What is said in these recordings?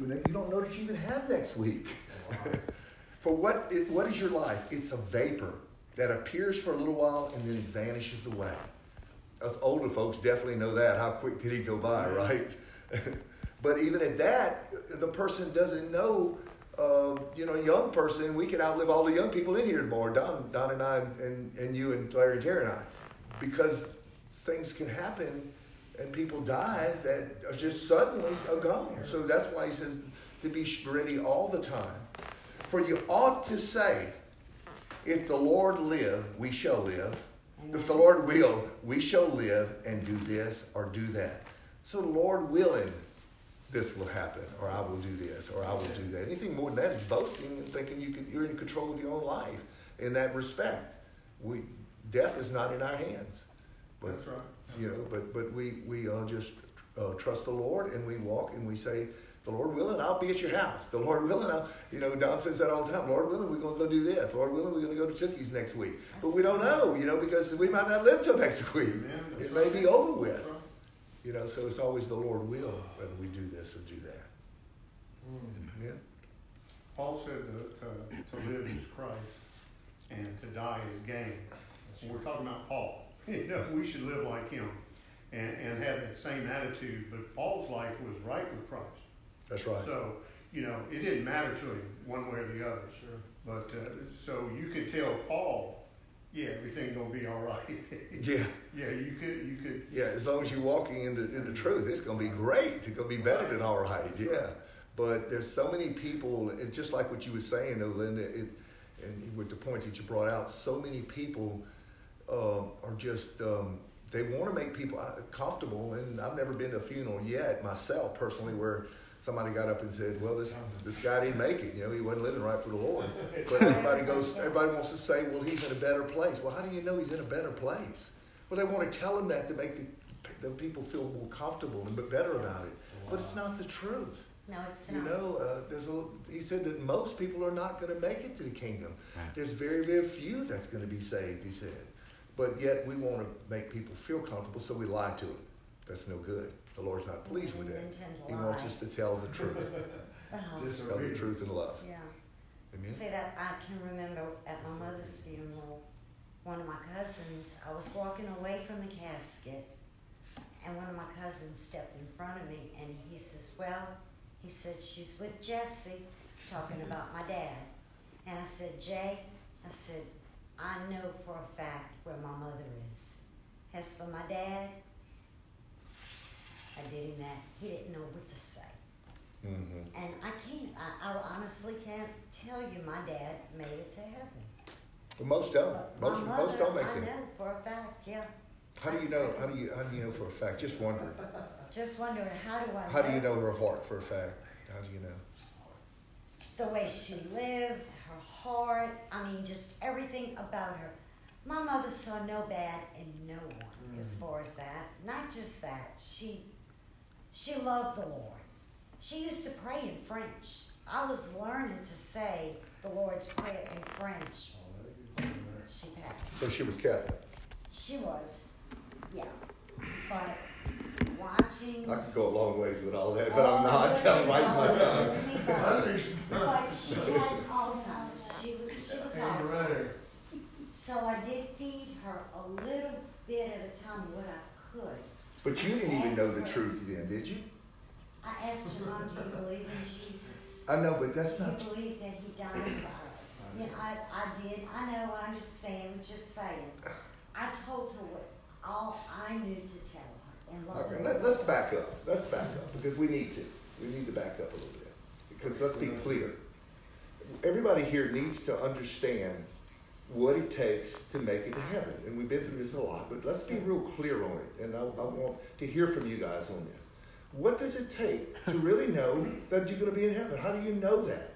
week, you don't know that you even have next week. for what is, what is your life? It's a vapor that appears for a little while and then vanishes away. Us older folks definitely know that. How quick did he go by, right? but even at that, the person doesn't know. Uh, you know, young person, we can outlive all the young people in here tomorrow. Don, Don and I, and, and you and Larry and Terry and I, because things can happen and people die that are just suddenly are gone. So that's why he says to be ready all the time. For you ought to say, if the Lord live, we shall live. If the Lord will, we shall live and do this or do that. So Lord willing, this will happen, or I will do this, or I will do that. Anything more than that is boasting and thinking you can, you're in control of your own life in that respect. We, death is not in our hands. But, That's right. You know, but but we we uh, just uh, trust the Lord and we walk and we say, the Lord willing, I'll be at your house. The Lord willing, I'll, you know, Don says that all the time. Lord willing, we're going to go do this. Lord willing, we're going to go to Tookies next week. But we don't know, you know, because we might not live till next week. It may be over with. You know, so it's always the Lord will whether we do this or do that. Mm. Yeah. Paul said to, to, to live is Christ and to die is gain. And we're talking about Paul. You know, we should live like him and, and have that same attitude. But Paul's life was right with Christ. That's right. So, you know, it didn't matter to him one way or the other. Sure. But uh, so you could tell Paul, yeah, everything's gonna be all right. yeah. Yeah, you could, you could. Yeah, as long as you're walking into into truth, it's gonna be great. It's gonna be better than all right. Yeah. But there's so many people. It's just like what you were saying, though, Linda. It, and with the point that you brought out, so many people uh, are just. Um, they want to make people uh, comfortable, and I've never been to a funeral yet myself personally where somebody got up and said, "Well, this this guy didn't make it. You know, he wasn't living right for the Lord." But everybody goes, everybody wants to say, "Well, he's in a better place." Well, how do you know he's in a better place? Well, they want to tell him that to make the, the people feel more comfortable and better about it. Wow. But it's not the truth. No, it's you not. You know, uh, there's a, he said that most people are not going to make it to the kingdom. Right. There's very, very few that's going to be saved. He said, but yet we want to make people feel comfortable, so we lie to them. That's no good. The Lord's not pleased with that. He wants us to tell the truth. uh-huh. Tell the truth in love. Yeah. Amen. Say that I can remember at my mother's funeral, one of my cousins, I was walking away from the casket, and one of my cousins stepped in front of me, and he says, Well, he said, She's with Jesse, talking about my dad. And I said, Jay, I said, I know for a fact where my mother is. As for my dad, I did him that. He didn't know what to say. Mm-hmm. And I can't, I, I, honestly can't tell you my dad made it to heaven. Well, most don't. most, mother, most don't make it. I know for a fact, yeah. How do you know? How do you how do you know for a fact? Just wondering. Just wondering how do I? How know? do you know her heart for a fact? How do you know? The way she lived, her heart. I mean, just everything about her. My mother saw no bad in no one mm. as far as that. Not just that, she she loved the Lord. She used to pray in French. I was learning to say the Lord's Prayer in French. She passed. So she was Catholic. She was, yeah. But watching. I could go a long ways with all that, but oh, I'm not. I'm right my tongue. but she had Alzheimer's. She was she was So I did feed her a little bit at a time what I could. But you didn't even know the truth then, did you? I asked her, Mom, do you believe in Jesus? I know, but that's do not. Do you believe that He died for us? You know, I, I did. I know. I understand. Just saying. I told her what all I knew to tell her. And okay, let, us back up. Let's back up because we need to. We need to back up a little bit because let's be clear. Everybody here needs to understand what it takes to make it to heaven. And we've been through this a lot, but let's be real clear on it. And I, I want to hear from you guys on this. What does it take to really know that you're going to be in heaven? How do you know that?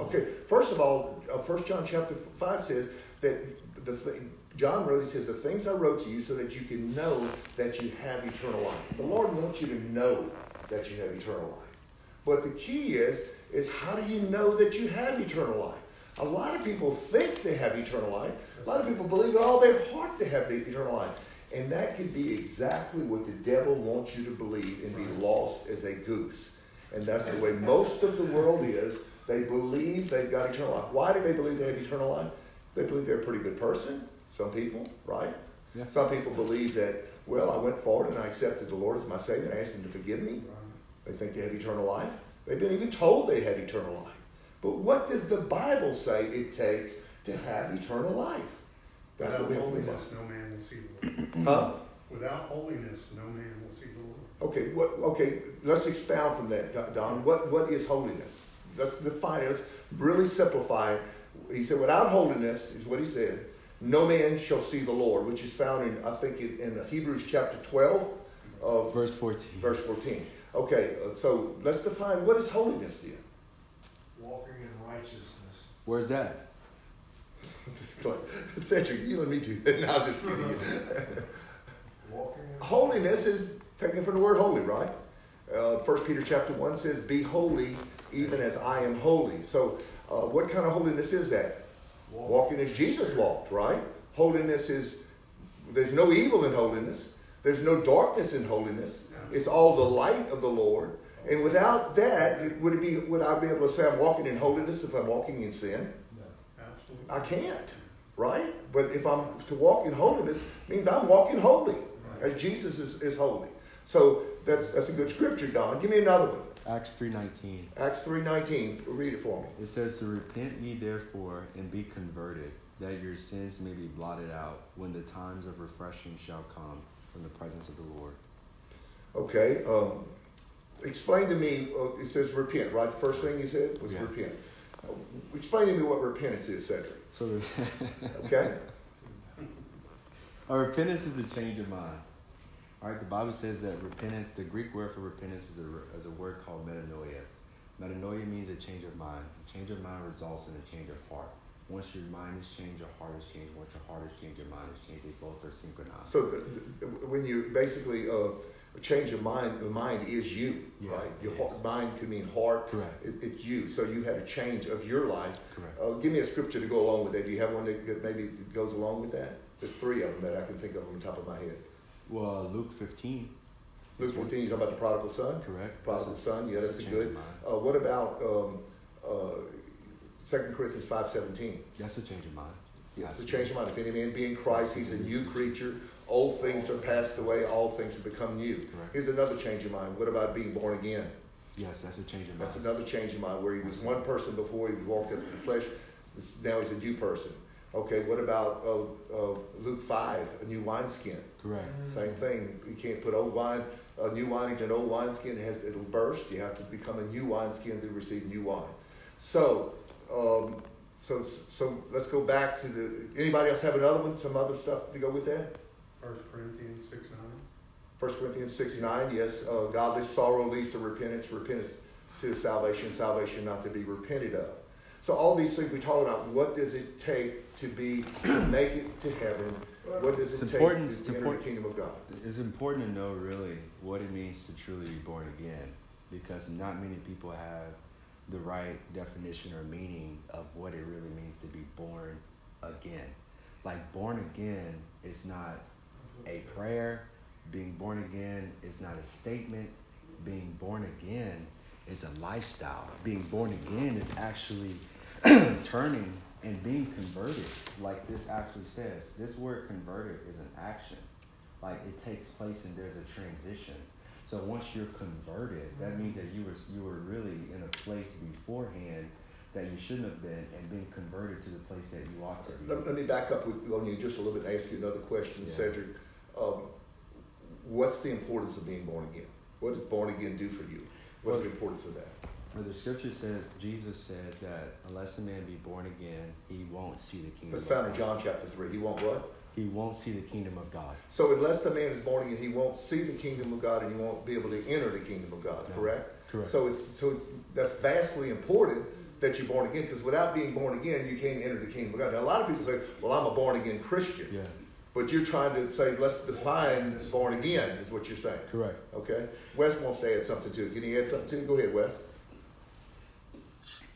Okay, first of all, uh, First John chapter 5 says that the thing, John wrote, he says, The things I wrote to you so that you can know that you have eternal life. The Lord wants you to know that you have eternal life. But the key is, is how do you know that you have eternal life? A lot of people think they have eternal life. A lot of people believe in all their heart they have the eternal life. And that can be exactly what the devil wants you to believe and be lost as a goose. And that's the way most of the world is. They believe they've got eternal life. Why do they believe they have eternal life? They believe they're a pretty good person. Some people, right? Yeah. Some people believe that, well, I went forward and I accepted the Lord as my Savior and asked Him to forgive me. They think they have eternal life. They've been even told they had eternal life. But what does the Bible say it takes to have eternal life? That's Without what we have to holiness, no man will see the Lord. Huh? Without holiness, no man will see the Lord. Okay, what, okay, let's expound from that, Don. What, what is holiness? Let's define it. Let's really simplify it. He said, without holiness, is what he said, no man shall see the Lord, which is found in, I think, in, in Hebrews chapter 12 of Verse 14. verse 14. Okay, uh, so let's define what is holiness then? walking in righteousness. Where's that? Cedric, you and me too. no, I'm just kidding you. Walking Holiness is taken from the word holy, right? Uh, 1 Peter chapter 1 says, Be holy even as I am holy. So, uh, what kind of holiness is that? Walking as Jesus walked, right? Holiness is, there's no evil in holiness, there's no darkness in holiness. It's all the light of the Lord. And without that, would it be would I be able to say I'm walking in holiness if I'm walking in sin? No. Absolutely. I can't, right? But if I'm to walk in holiness, means I'm walking holy, as Jesus is, is holy. So that's, that's a good scripture, Don. Give me another one. Acts 3.19. Acts 3.19. Read it for me. It says to repent ye therefore and be converted, that your sins may be blotted out when the times of refreshing shall come from the presence of the Lord. Okay. Um, explain to me, uh, it says repent, right? The first thing you said was Yeah. repent. Uh, explain to me what repentance is, Cedric. So Okay? a repentance is a change of mind. All right, the Bible says that repentance, the Greek word for repentance is a, is a word called metanoia. Metanoia means a change of mind. A change of mind results in a change of heart. Once your mind is changed, your heart is changed. Once your heart is changed, your mind is changed. They both are synchronized. So the, the, when you basically uh, change of mind, the mind is you, Yeah, right? Your heart, mind could mean heart. Correct. It, it's you. So you had a change of your life. Correct. Uh, give me a scripture to go along with that. Do you have one that maybe goes along with that? There's three of them that I can think of on the top of my head. Well, Luke 15, Luke 14, you're talking about the prodigal son? correct? Prodigal son, yeah, that's, a good. Uh, what about um, uh, 2 Corinthians 5.17? That's a change of mind. Yes, the change of mind. If any man be in Christ, he's a new creature. Old things are passed away, all things have become new. Correct. Here's another change of mind. What about being born again? Yes, that's a change of mind. That's another change of mind where he was one person before he walked into the flesh. This, now he's a new person. Okay, what about uh, uh, Luke 5, a new wineskin? Correct. Same thing. You can't put old wine, a new wine into an old wineskin. It has, it'll burst. You have to become a new wineskin to receive new wine. So, um, so, so let's go back to the. Anybody else have another one? Some other stuff to go with that? First Corinthians six nine. 1 Corinthians 6 9, yes, uh, godly sorrow leads to repentance, repentance to salvation, salvation not to be repented of. So all these things we talk about, what does it take to be to make it to heaven? What does it It's take important- to enter important. the kingdom of God? It's important to know really what it means to truly be born again because not many people have the right definition or meaning of what it really means to be born again. Like, born again is not a prayer, being born again is not a statement, being born again is a lifestyle. Being born again is actually turning and being converted, like this actually says. This word converted is an action. Like it takes place and there's a transition. So once you're converted, that means that you were you were really in a place beforehand that you shouldn't have been and been converted to the place that you ought to be. Let, let me back up with, on you just a little bit and ask you another question, Yeah. Cedric. Um, what's the importance of being born again? What does born again do for you? What is the Well- importance of that? Where the scripture says, Jesus said that unless a man be born again, he won't see the kingdom. That's of found in. John chapter 3. He won't what? He won't see the kingdom of God. So unless the man is born again, he won't see the kingdom of God and he won't be able to enter the kingdom of God, No. correct? Correct. So it's so it's that's vastly important that you're born again because without being born again, you can't enter the kingdom of God. Now a lot of people say, "Well, I'm a born again Christian," Yeah. But you're trying to say, "Let's define born again," is what you're saying. Correct. Okay. Wes wants to add something to it. Can he add something to it? Go ahead, Wes.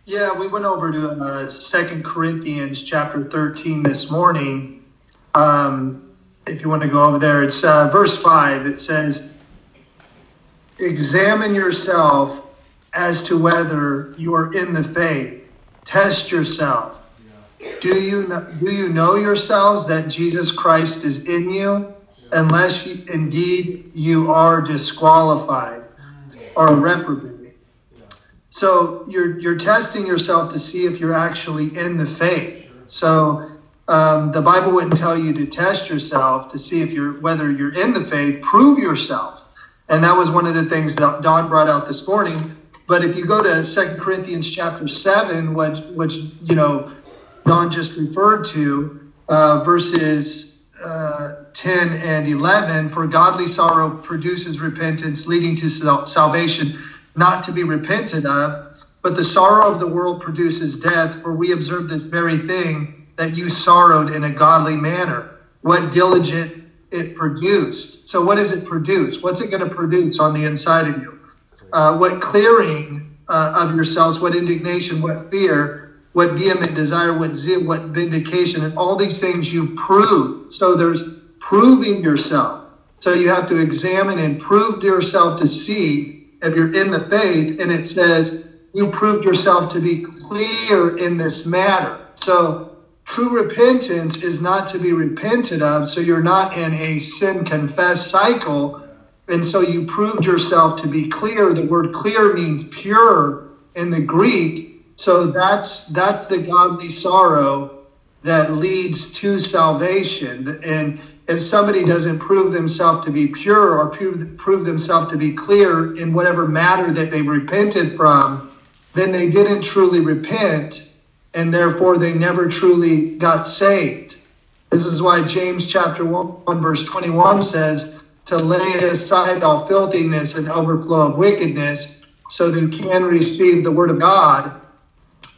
Yeah, we went over to uh, 2 Corinthians chapter 13 this morning. Um, if you want to go over there, it's uh, verse 5. It says, Examine yourself as to whether you are in the faith. Test yourself. Do you know, do you know yourselves that Jesus Christ is in you, unless you, indeed you are disqualified or reprobate? So you're you're testing yourself to see if you're actually in the faith. So um, the Bible wouldn't tell you to test yourself to see if you're whether you're in the faith. Prove yourself, and that was one of the things that Don brought out this morning. But if you go to Second Corinthians chapter seven, which which you know Don just referred to, uh, verses uh, 10 and 11, for godly sorrow produces repentance, leading to salvation, not to be repented of. But the sorrow of the world produces death, for we observe this very thing that you sorrowed in a godly manner. What diligent it produced. So, what does it produce? What's it going to produce on the inside of you? Uh, what clearing uh, of yourselves, what indignation, what fear, what vehement desire, what zeal, what vindication, and all these things you prove. So there's proving yourself. So you have to examine and prove to yourself to see if you're in the faith. And it says you proved yourself to be clear in this matter. So true repentance is not to be repented of. So you're not in a sin confess cycle. And so you proved yourself to be clear. The word clear means pure in the Greek. So that's that's the godly sorrow that leads to salvation. And if somebody doesn't prove themselves to be pure or prove, prove themselves to be clear in whatever matter that they repented from, then they didn't truly repent, and therefore they never truly got saved. This is why James chapter 1, verse 21 says, to lay aside all filthiness and overflow of wickedness, so that you can receive the word of God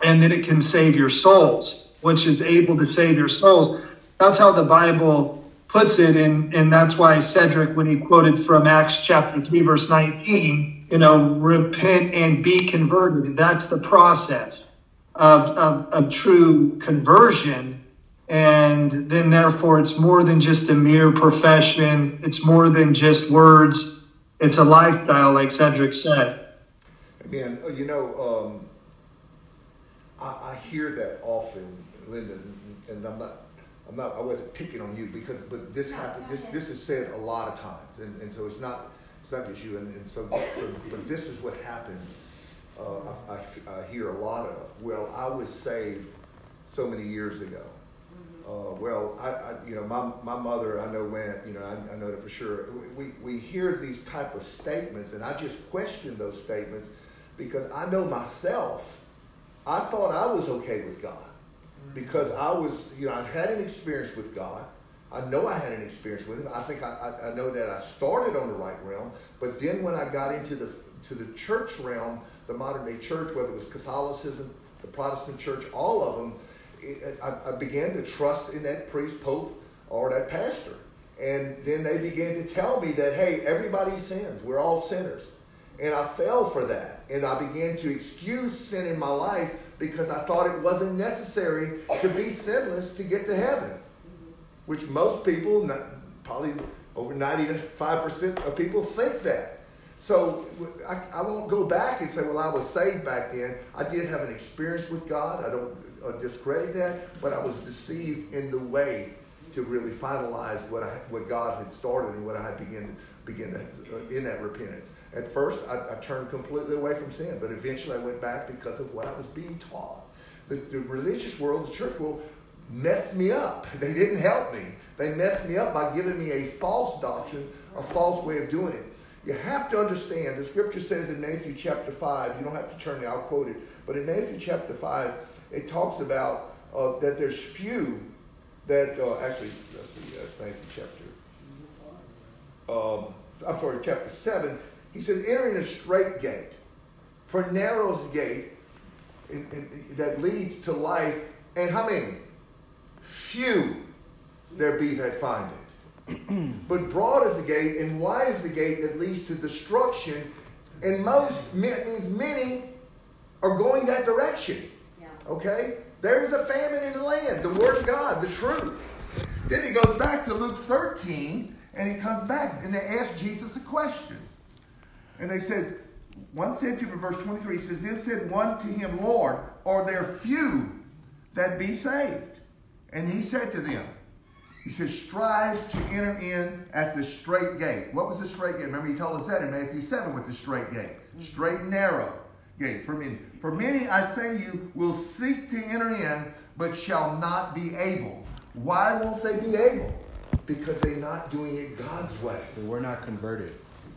and that it can save your souls, which is able to save your souls. That's how the Bible puts it, and, and that's why Cedric, when he quoted from Acts chapter 3, verse 19, you know, repent and be converted. That's the process of, of, of true conversion. And then, therefore, it's more than just a mere profession, it's more than just words, it's a lifestyle, like Cedric said. Again, you know, um, I, I hear that often, Linda, and I'm not, I'm not, I wasn't picking on you because, but this happened. This this is said a lot of times, and, and so it's not, it's not just you. And, and so, so, but this is what happens. Uh, I, I, I, hear a lot of. Well, I was saved so many years ago. Uh, well, I, I, you know, my, my mother, I know when, you know, I, I know that for sure. We, we hear these type of statements, and I just question those statements because I know myself I thought I was okay with God because I was, you know, I'd had an experience with God. I know I had an experience with Him. I think I, I, I know that I started on the right realm, but then when I got into the to the church realm, the modern day church, whether it was Catholicism, the Protestant church, all of them, it, I, I began to trust in that priest, pope, or that pastor. And then they began to tell me that, hey, everybody sins. We're all sinners. And I fell for that. And I began to excuse sin in my life because I thought it wasn't necessary to be sinless to get to heaven. Which most people, probably over 95% of people think that. So I, I, won't go back and say, well, I was saved back then. I did have an experience with God. I don't uh, discredit that, but I was deceived in the way to really finalize what I, what God had started and what I had begun begin to, uh, in that repentance. At first, I, I, turned completely away from sin, but eventually I went back because of what I was being taught. The, the religious world, the church world, messed me up. They didn't help me. They messed me up by giving me a false doctrine, a false way of doing it. You have to understand, the scripture says in Matthew chapter 5, you don't have to turn it, I'll quote it, but in Matthew chapter 5, it talks about uh, that there's few that, uh, actually, let's see, that's Matthew chapter um, I'm sorry, chapter 7, he says, entering a straight gate. For narrow is the gate in, in, that leads to life, and how many? Few there be that find it. but broad is the gate, and wide is the gate that leads to destruction, and most means many are going that direction. Yeah. Okay? There is a famine in the land, the word of God, the truth. Then he goes back to Luke 13, and he comes back and they ask Jesus a question. And they says, one said to him in verse 23, he says, Then said one to him, Lord, are there few that be saved? And he said to them, He says, Strive to enter in at the straight gate. What was the straight gate? Remember, he told us that in Matthew 7 with the straight gate. Straight and narrow gate. For many, for many, I say to you, will seek to enter in, but shall not be able. Why won't they be able? Because they're not doing it God's way. They were not converted.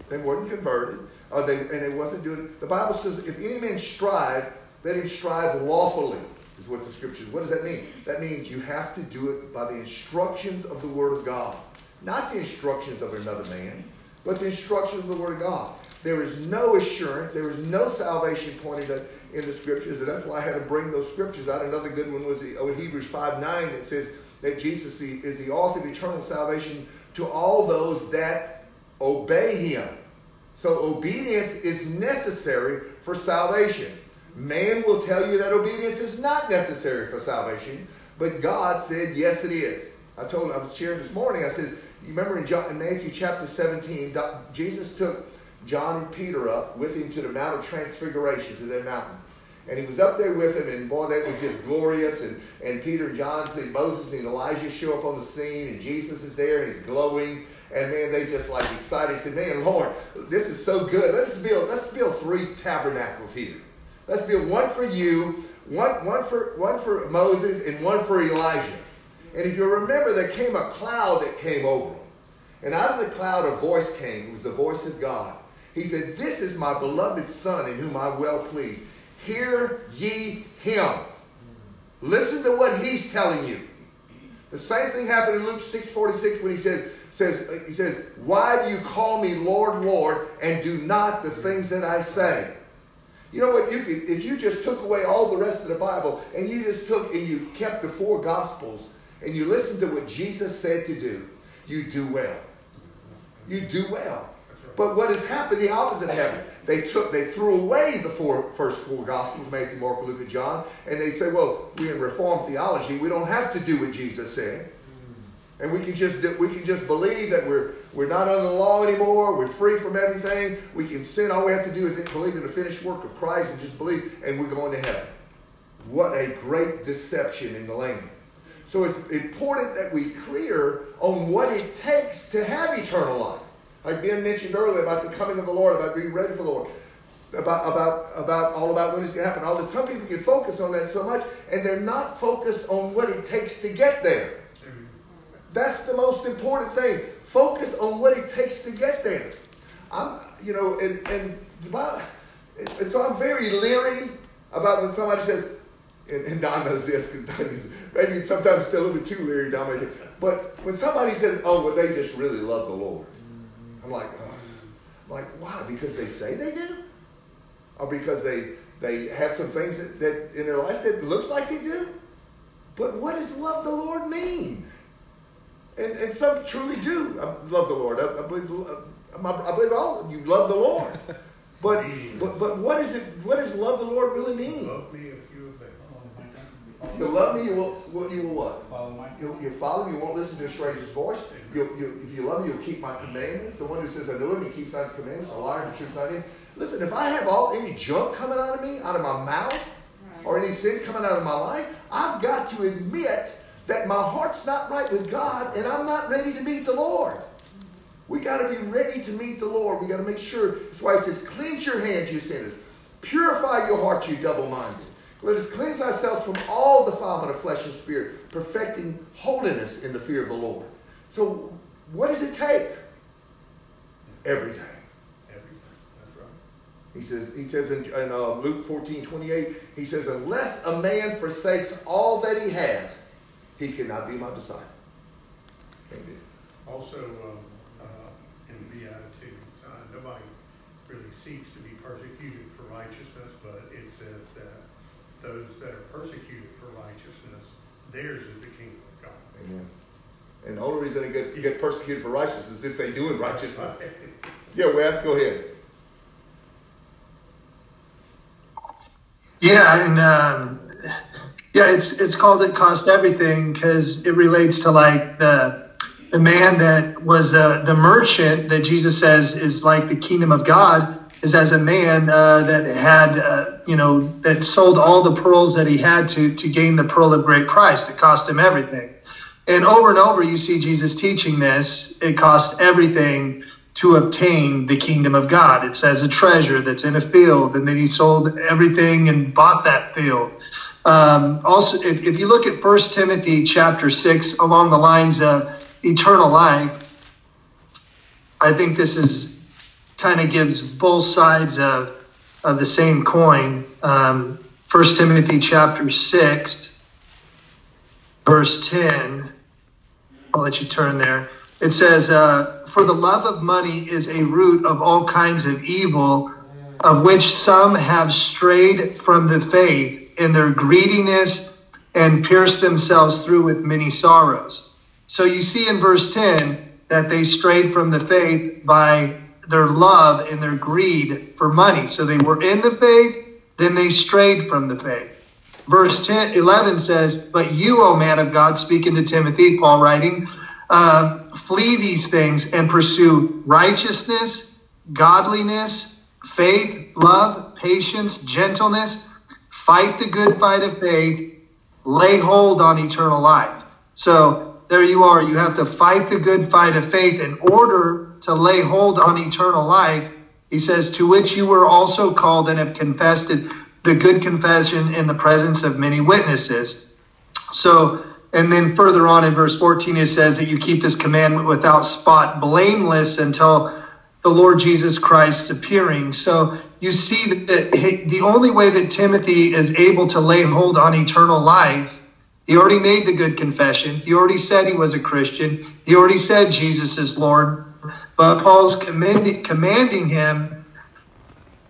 They weren't converted, or they, and it wasn't doing it. The Bible says, if any man strive, let him strive lawfully, is what the scriptures. What does that mean? That means you have to do it by the instructions of the Word of God, not the instructions of another man, but the instructions of the Word of God. There is no assurance, there is no salvation pointed in the scriptures, and that's why I had to bring those scriptures out. Another good one was the, oh, Hebrews 5 9 that says that Jesus is the author of eternal salvation to all those that obey him. So obedience is necessary for salvation. Man will tell you that obedience is not necessary for salvation, but God said, yes, it is. I told him, I was sharing this morning, I said, you remember in, John, in Matthew chapter 17, Jesus took John and Peter up with him to the Mount of Transfiguration, to their mountain. And he was up there with him, and boy, that was just glorious. And, and Peter and John see Moses and Elijah show up on the scene, and Jesus is there, and he's glowing. And man, they just like excited. He said, "Man, Lord, this is so good. Let's build. Let's build three tabernacles here. Let's build one for you, one one for one for Moses, and one for Elijah." And if you remember, there came a cloud that came over them, and out of the cloud a voice came. It was the voice of God. He said, "This is my beloved Son, in whom I well pleased. Hear ye him. Listen to what he's telling you." The same thing happened in Luke 6:46 when he says, says, uh, he says, Why do you call me Lord, Lord, and do not the things that I say? You know what? You could, if you just took away all the rest of the Bible and you just took and you kept the four Gospels and you listened to what Jesus said to do, you do well. You do well. But what has happened, the opposite happened. They took, they threw away the four first four Gospels, Matthew, Mark, Luke, and John, and they say, well, we in Reformed theology, we don't have to do what Jesus said and we can just we can just believe that we're we're not under the law anymore. We're free from everything. We can sin. All we have to do is believe in the finished work of Christ and just believe, and we're going to heaven. What a great deception in the land. So it's important that we clear on what it takes to have eternal life. Like Ben mentioned earlier about the coming of the Lord, about being ready for the Lord, about about about all about when it's going to happen. All this. Some people can focus on that so much, and they're not focused on what it takes to get there. That's the most important thing. Focus on what it takes to get there. I'm, you know, and, and, and so I'm very leery about when somebody says, and, and Don knows this because maybe sometimes still a little bit too leery, Don. But when somebody says, "Oh, well, they just really love the Lord," I'm like, oh. I'm like, why? Because they say they do, or because they they have some things that, that in their life that looks like they do. But what does love the Lord mean? And, and some truly do I love the Lord. I, I believe uh, I believe all of you love the Lord. But but but what is it? What does love the Lord really mean? If you love me, you will, you will what? Follow my you'll, you'll follow me. You won't listen to a stranger's voice. You'll, you if you love me, you'll keep my commandments. The one who says I know him, he keeps his commandments. A liar, the truth not in. Listen, if I have all any junk coming out of me, out of my mouth, or any sin coming out of my life, I've got to admit that my heart's not right with God and I'm not ready to meet the Lord. We got to be ready to meet the Lord. We got to make sure. That's why it says, cleanse your hands, you sinners. Purify your heart, you double minded. Let us cleanse ourselves from all defilement of flesh and spirit, perfecting holiness in the fear of the Lord. So, what does it take? Everything. Everything. That's right. He says, he says in, in uh, Luke 14 28, he says, Unless a man forsakes all that he has, he cannot be my disciple. Be. Also, um, uh, in the Beatitudes, uh, nobody really seeks to be persecuted for righteousness, but it says those that are persecuted for righteousness, theirs is the kingdom of God. Amen. And the only reason they get, get persecuted for righteousness is if they do in righteousness. yeah, Wes, go ahead. Yeah, and um, yeah, it's it's called "It Cost Everything" because it relates to like the the man that was the the merchant that Jesus says is like the kingdom of God. Is as a man uh, that had, uh, you know, that sold all the pearls that he had to to gain the pearl of great price. It cost him everything. And over and over, you see Jesus teaching this. It cost everything to obtain the kingdom of God. It says a treasure that's in a field, and then he sold everything and bought that field. Um, also, if, if you look at First Timothy chapter 6, along the lines of eternal life, I think this is kind of gives both sides of, of the same coin. Um, 1 Timothy chapter 6, verse 10. I'll let you turn there. It says, uh, For the love of money is a root of all kinds of evil, of which some have strayed from the faith in their greediness and pierced themselves through with many sorrows. So you see in verse 10 that they strayed from the faith by their love and their greed for money. So they were in the faith, then they strayed from the faith. Verse 10, 11 says, But you, O man of God, speaking to Timothy, Paul writing, uh, flee these things and pursue righteousness, godliness, faith, love, patience, gentleness. Fight the good fight of faith. Lay hold on eternal life. So there you are. You have to fight the good fight of faith in order to lay hold on eternal life. He says, To which you were also called and have confessed it the good confession in the presence of many witnesses. So, and then further on in verse 14, it says that you keep this commandment without spot, blameless until the Lord Jesus Christ appearing. So you see that the only way that Timothy is able to lay hold on eternal life, he already made the good confession. He already said he was a Christian. He already said Jesus is Lord. But Paul's commanding, commanding him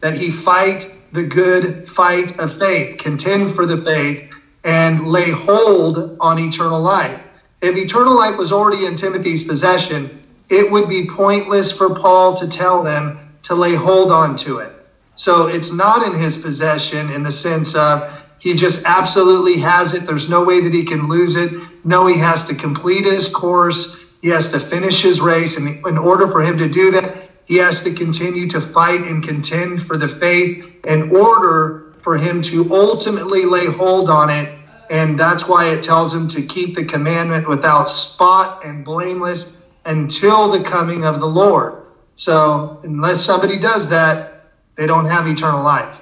that he fight the good fight of faith, contend for the faith, and lay hold on eternal life. If eternal life was already in Timothy's possession, it would be pointless for Paul to tell them to lay hold on to it. So it's not in his possession in the sense of he just absolutely has it. There's no way that he can lose it. No, he has to complete his course. He has to finish his race. And in order for him to do that, he has to continue to fight and contend for the faith in order for him to ultimately lay hold on it. And that's why it tells him to keep the commandment without spot and blameless until the coming of the Lord. So unless somebody does that, they don't have eternal life.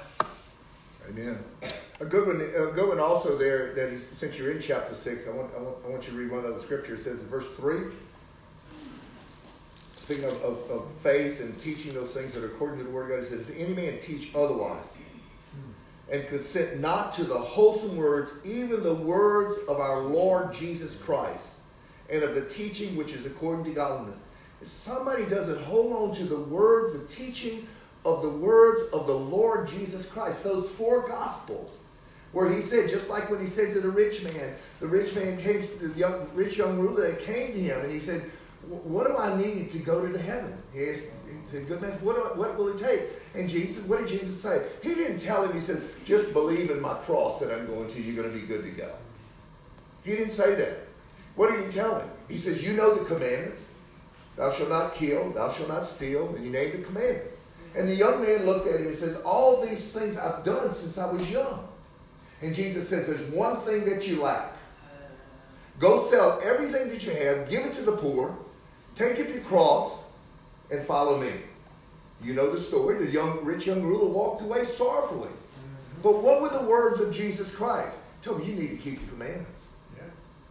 Amen. A good one, a good one also there that is, since you're in chapter 6, I want, I want, I want you to read one of the scripture. It says in verse 3, speaking of, of, of, faith and teaching those things that are according to the word of God, it says, if any man teach otherwise and consent not to the wholesome words, even the words of our Lord Jesus Christ, and of the teaching which is according to godliness. If somebody doesn't hold on to the words, the teaching of the words of the Lord Jesus Christ, those four gospels, where he said, just like when he said to the rich man, the rich man came, the young, rich young ruler that came to him, and he said, what do I need to go to the heaven? He, said, good man, what, what will it take? And Jesus, what did Jesus say? He didn't tell him, he said, just believe in my cross that I'm going to, you're going to be good to go. He didn't say that. What did he tell him? He says, you know the commandments. Thou shalt not kill, thou shalt not steal, and he named the commandments. And the young man looked at him and says, all these things I've done since I was young. And Jesus says, there's one thing that you lack. Go sell everything that you have, give it to the poor, take up your cross, and follow me. You know the story. The young, rich young ruler walked away sorrowfully. Mm-hmm. But what were the words of Jesus Christ? Told me you need to keep the commandments. Yeah.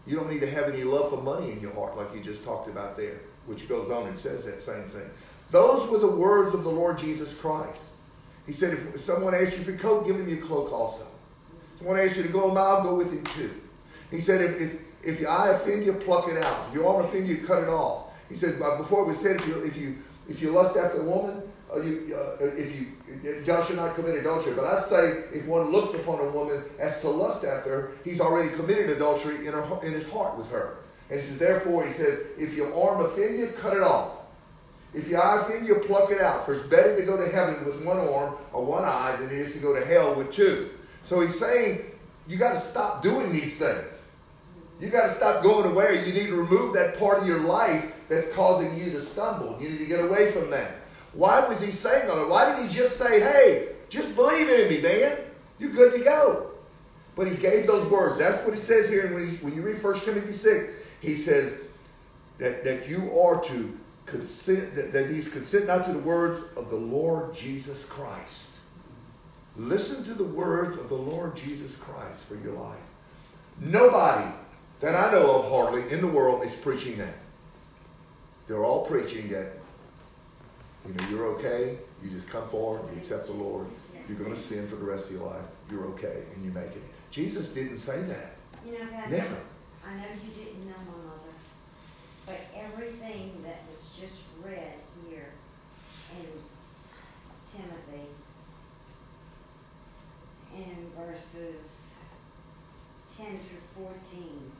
You don't need to have any love for money in your heart like you just talked about there, which goes on and says that same thing. Those were the words of the Lord Jesus Christ. He said, if someone asks you for your coat, give him your cloak also. Someone asks you to go a mile, go with him too. He said, if, if, if your eye offend you, pluck it out. If your arm offend you, cut it off. He said, but before it was said, if you, if you, if you lust after a woman, uh, you, uh, if you, thou shalt not commit adultery. But I say, if one looks upon a woman as to lust after her, he's already committed adultery in, her, in his heart with her. And he says, therefore, he says, if your arm offend you, cut it off. If your eye offend you, pluck it out. For it's better to go to heaven with one arm or one eye than it is to go to hell with two. So he's saying, you got to stop doing these things. You got to stop going away. You need to remove that part of your life that's causing you to stumble. You need to get away from that. Why was he saying that? Why didn't he just say, hey, just believe in me, man? You're good to go. But he gave those words. That's what he says here. And when, when you read 1 Timothy 6, he says that, that you are to consent, that, that he's consent not to the words of the Lord Jesus Christ. Listen to the words of the Lord Jesus Christ for your life. Nobody that I know of hardly in the world is preaching that. They're all preaching that, you know, you're okay, you just come forward, you accept the Lord, you're going to sin for the rest of your life, you're okay, and you make it. Jesus didn't say that. You know, Pastor, Never. I know you didn't know my mother, but everything that was just read here in Timothy in verses ten through fourteen,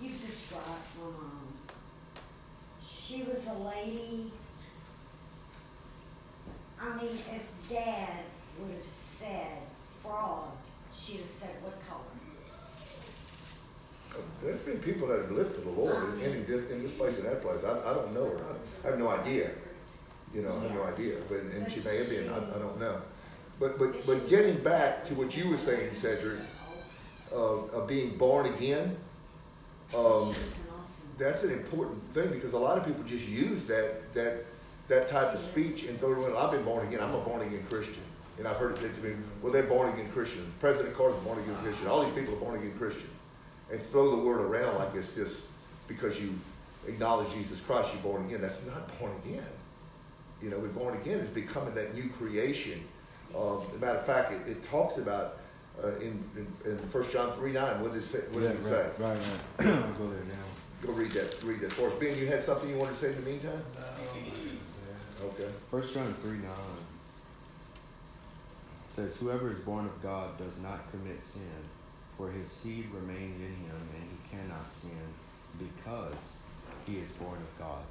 you've described my mom. She was a lady. I mean, if Dad would have said frog, she'd have said what color? There's been people that have lived for the Lord in, in, this, in this place and that place. I, I don't know her. I, I have no idea. You know, I have no idea. But and she may have been. I, I don't know. But but but getting back to what you were saying, Cedric, of, of being born again. Um, awesome. that's an important thing because a lot of people just use that that that type of speech and throw it away. I've been born again. I'm a born again Christian. And I've heard it said to me, well, they're born again Christians. President Carter's a born again Christian. All these people are born again Christians. And throw the word around like it's just because you acknowledge Jesus Christ, you're born again. That's not born again. You know, we're born again is becoming that new creation. Um, as a matter of fact, it, it talks about uh, in, in, in 1 John 3 9, what does it say? What yeah, does it right, say? right, right. I'll go there now. Go read that. Read that for us. Ben, you had something you wanted to say in the meantime? No. Okay. First John three nine says, "Whoever is born of God does not commit sin, for his seed remains in him, and he cannot sin because he is born of God."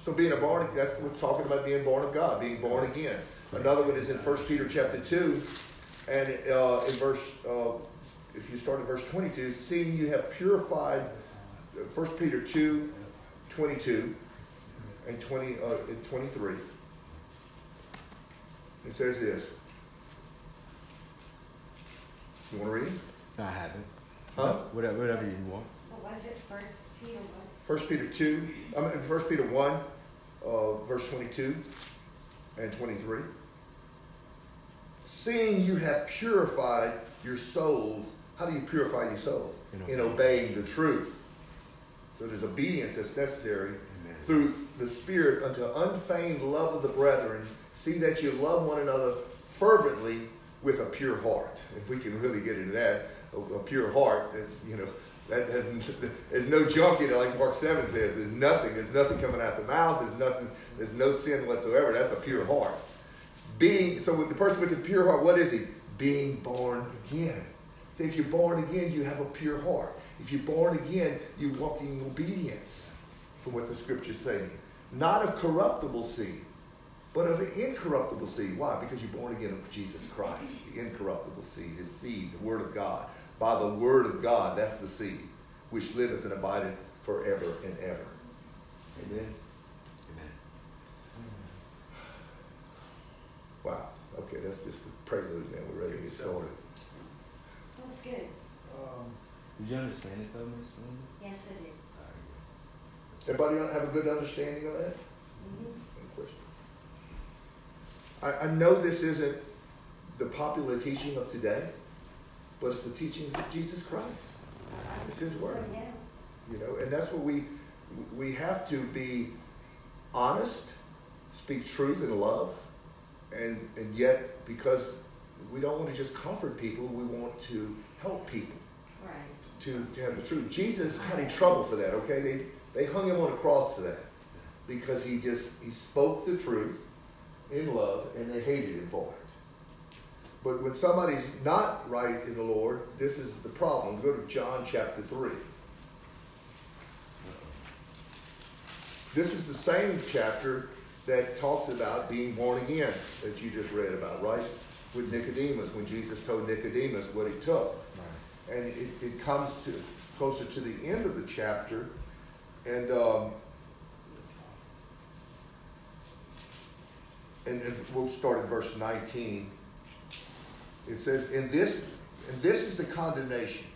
So being a born, that's we're talking about being born of God, being born again. Another one is in 1 Peter chapter 2, and uh, in verse, uh, if you start at verse 22, seeing you have purified, 1 Peter 2, 22 and 20, uh, and 23. It says this. You want to read it? I haven't. Huh? Whatever, whatever you want. What was it, First Peter what? First Peter two, I mean First Peter one, uh, verse twenty-two and twenty-three. Seeing you have purified your souls, how do you purify your souls? In In obeying the truth. So there's obedience that's necessary Amen. through the Spirit unto unfeigned love of the brethren. See that you love one another fervently with a pure heart. If we can really get into that, a, a pure heart, you know, that has, there's no junk in it, like Mark 7 says. There's nothing. There's nothing coming out the mouth. There's nothing. There's no sin whatsoever. That's a pure heart. Being so, with the person with a pure heart, what is he? Being born again. See, if you're born again, you have a pure heart. If you're born again, you walk in obedience for what the scripture's saying. Not of corruptible seed, but of incorruptible seed. Why? Because you're born again of Jesus Christ, the incorruptible seed, his seed, the word of God. By the word of God, that's the seed, which liveth and abideth forever and ever. Amen. Amen. Wow. Okay, that's just the prelude now. We're ready to get started. That was good. Um, Did you understand it though, Miss Linda? Yes, it did. Everybody have a good understanding of that? Mm-hmm. Any question? I, I know this isn't the popular teaching of today, but it's the teachings of Jesus Christ. It's His word. So, yeah. You know, and that's what we we have to be honest, speak truth in love, and and yet because we don't want to just comfort people, we want to help people Right. To, to have the truth. Jesus got in trouble for that, okay? They they hung him on a cross for that. Because he just he spoke the truth in love and they hated him for it. But when somebody's not right in the Lord, this is the problem. Go to John chapter 3. This is the same chapter that talks about being born again that you just read about, right? With Nicodemus, when Jesus told Nicodemus what he took. And it, it comes to closer to the end of the chapter, and um, and, and we'll start at verse 19. It says, "In this, and this is the condemnation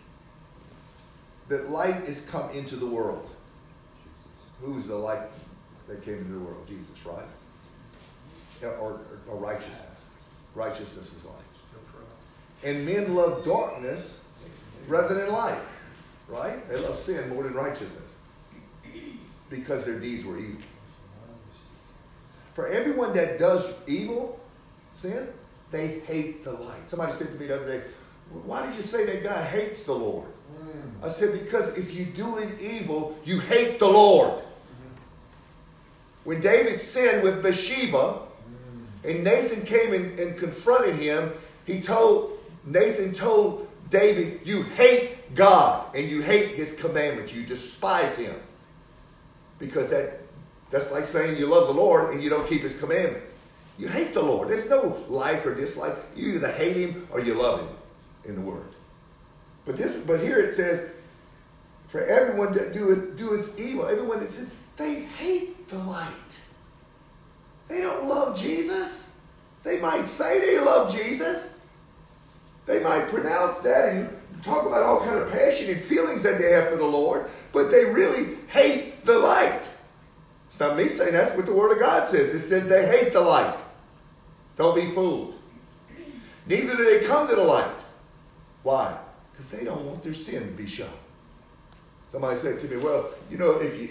that light is come into the world." Who's the light that came into the world? Jesus, right? Or, or, or righteousness. Righteousness is light. And men love darkness rather than light, right? They love sin more than righteousness because their deeds were evil. For everyone that does evil, sin, they hate the light. Somebody said to me the other day, Why did you say that God hates the Lord? I said, Because if you're doing evil, you hate the Lord. When David sinned with Bathsheba, and Nathan came and confronted him, he told, Nathan told David, You hate God and you hate his commandments. You despise him. Because that that's like saying you love the Lord and you don't keep his commandments. You hate the Lord. There's no like or dislike. You either hate him or you love him in the word. But this but here it says, for everyone that doeth doeth evil, everyone that says they hate the light. They don't love Jesus. They might say they love Jesus. They might pronounce that and talk about all kind of passion and feelings that they have for the Lord, but they really hate the light. It's not me saying that's what the Word of God says. It says they hate the light. Don't be fooled. Neither do they come to the light. Why? Because they don't want their sin to be shown. Somebody said to me, well, you know, if you,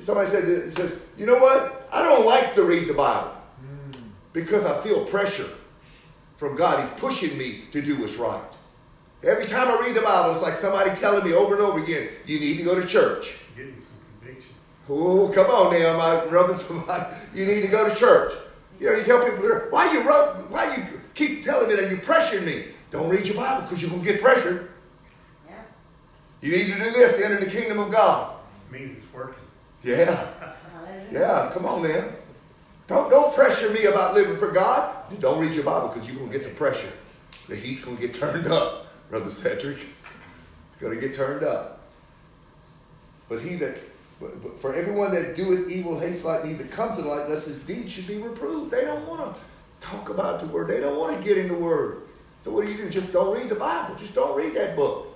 somebody said, says, you know what? I don't like to read the Bible because I feel pressure from God. He's pushing me to do what's right. Every time I read the Bible, it's like somebody telling me over and over again, you need to go to church. Getting some conviction. Oh, come on now, my brothers. You need to go to church. You know, you tell people, why you rub, why you keep telling me that you're pressuring me? Don't read your Bible because you're going to get pressured. Yeah. You need to do this to enter the kingdom of God. means it's working. Yeah, yeah, come on now. Don't, don't pressure me about living for God. Don't read your Bible because you're going to get some pressure. The heat's going to get turned up, Brother Cedric. It's going to get turned up. But he that, but, but for everyone that doeth evil hates light, neither come to the light, lest his deeds should be reproved. They don't want to talk about the word. They don't want to get in the word. So what do you do? Just don't read the Bible. Just don't read that book.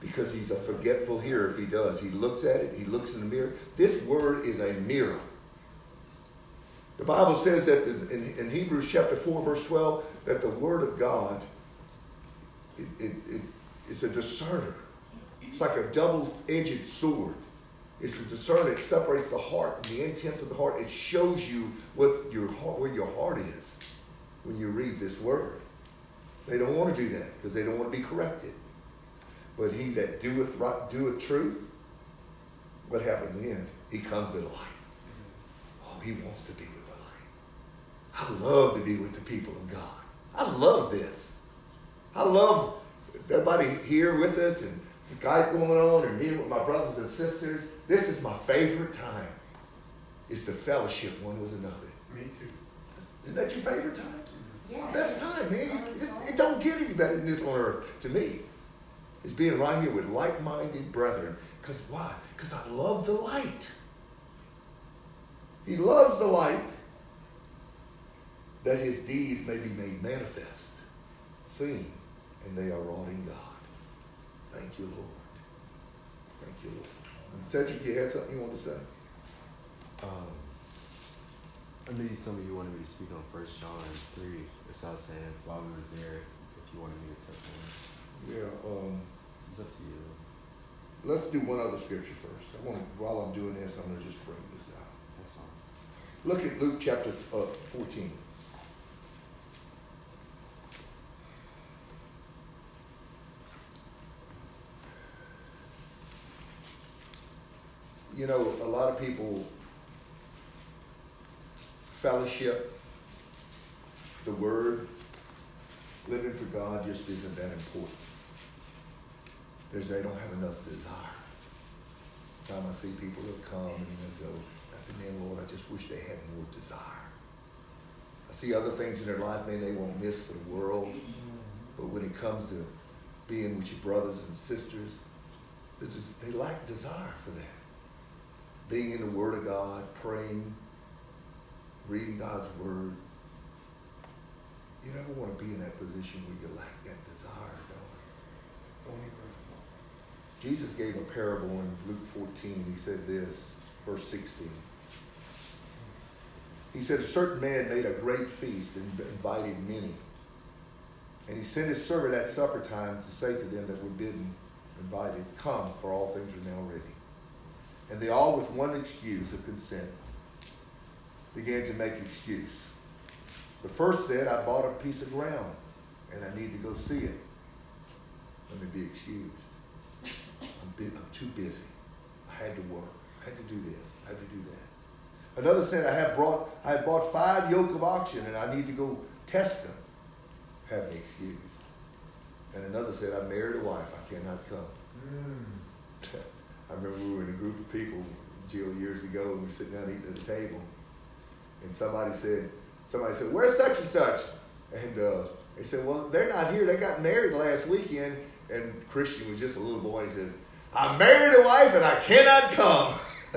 Because he's a forgetful hearer if he does. He looks at it, he looks in the mirror. This word is a mirror. The Bible says that in, in Hebrews chapter 4, verse 12, that the word of God it, it, it, it's a discerner. It's like a double-edged sword. It's a discerner. It separates the heart and the intents of the heart. It shows you what your heart, where your heart is when you read this word. They don't want to do that because they don't want to be corrected. But he that doeth right, doeth truth, what happens in the end? He comes to the light. Oh, he wants to be. I love to be with the people of God. I love this. I love everybody here with us and Skype going on and meeting with my brothers and sisters. This is my favorite time. Is the fellowship one with another. Me too. Isn't that your favorite time? Yeah. Best time, man. It's, it don't get any better than this on earth to me. It's being right here with like-minded brethren. Because why? Because I love the light. He loves the light that his deeds may be made manifest, seen, and they are wrought in God. Thank you, Lord. Thank you, Lord. Cedric, you had something you want to say? Um, I know you told me you wanted me to speak on First John three. That's what I was saying while we was there. If you wanted me to touch on it, Yeah. Um, it's up to you. let's do one other scripture first. I want to, while I'm doing this, I'm going to just bring this out. That's fine. Look at Luke chapter uh, 14. You know, a lot of people fellowship, the word, living for God just isn't that important. There's, they don't have enough desire. Time I see people that come and they go, I said, man, Lord, I just wish they had more desire. I see other things in their life, man, they won't miss for the world. But when it comes to being with your brothers and sisters, they just they lack desire for that. Being in the Word of God, praying, reading God's Word, You never want to be in that position where you lack that desire, don't you? Jesus gave a parable in Luke 14. He said this, verse 16. He said, A certain man made a great feast and invited many. And he sent his servant at supper time to say to them that were bidden, invited, Come, for all things are now ready. And they all, with one excuse of consent, began to make excuse. The first said, I bought a piece of ground and I need to go see it. Let me be excused. I'm, bu- I'm too busy. I had to work. I had to do this. I had to do that. Another said, I have brought, I have bought five yoke of oxen and I need to go test them. Have me excused. And another said, I married a wife. I cannot come. Mm. I remember we were in a group of people, Jill, years ago, and we were sitting down eating at the table. And somebody said, somebody said, where's such and such? And uh, they said, well, they're not here. They got married last weekend. And Christian was just a little boy. and He said, I married a wife and I cannot come.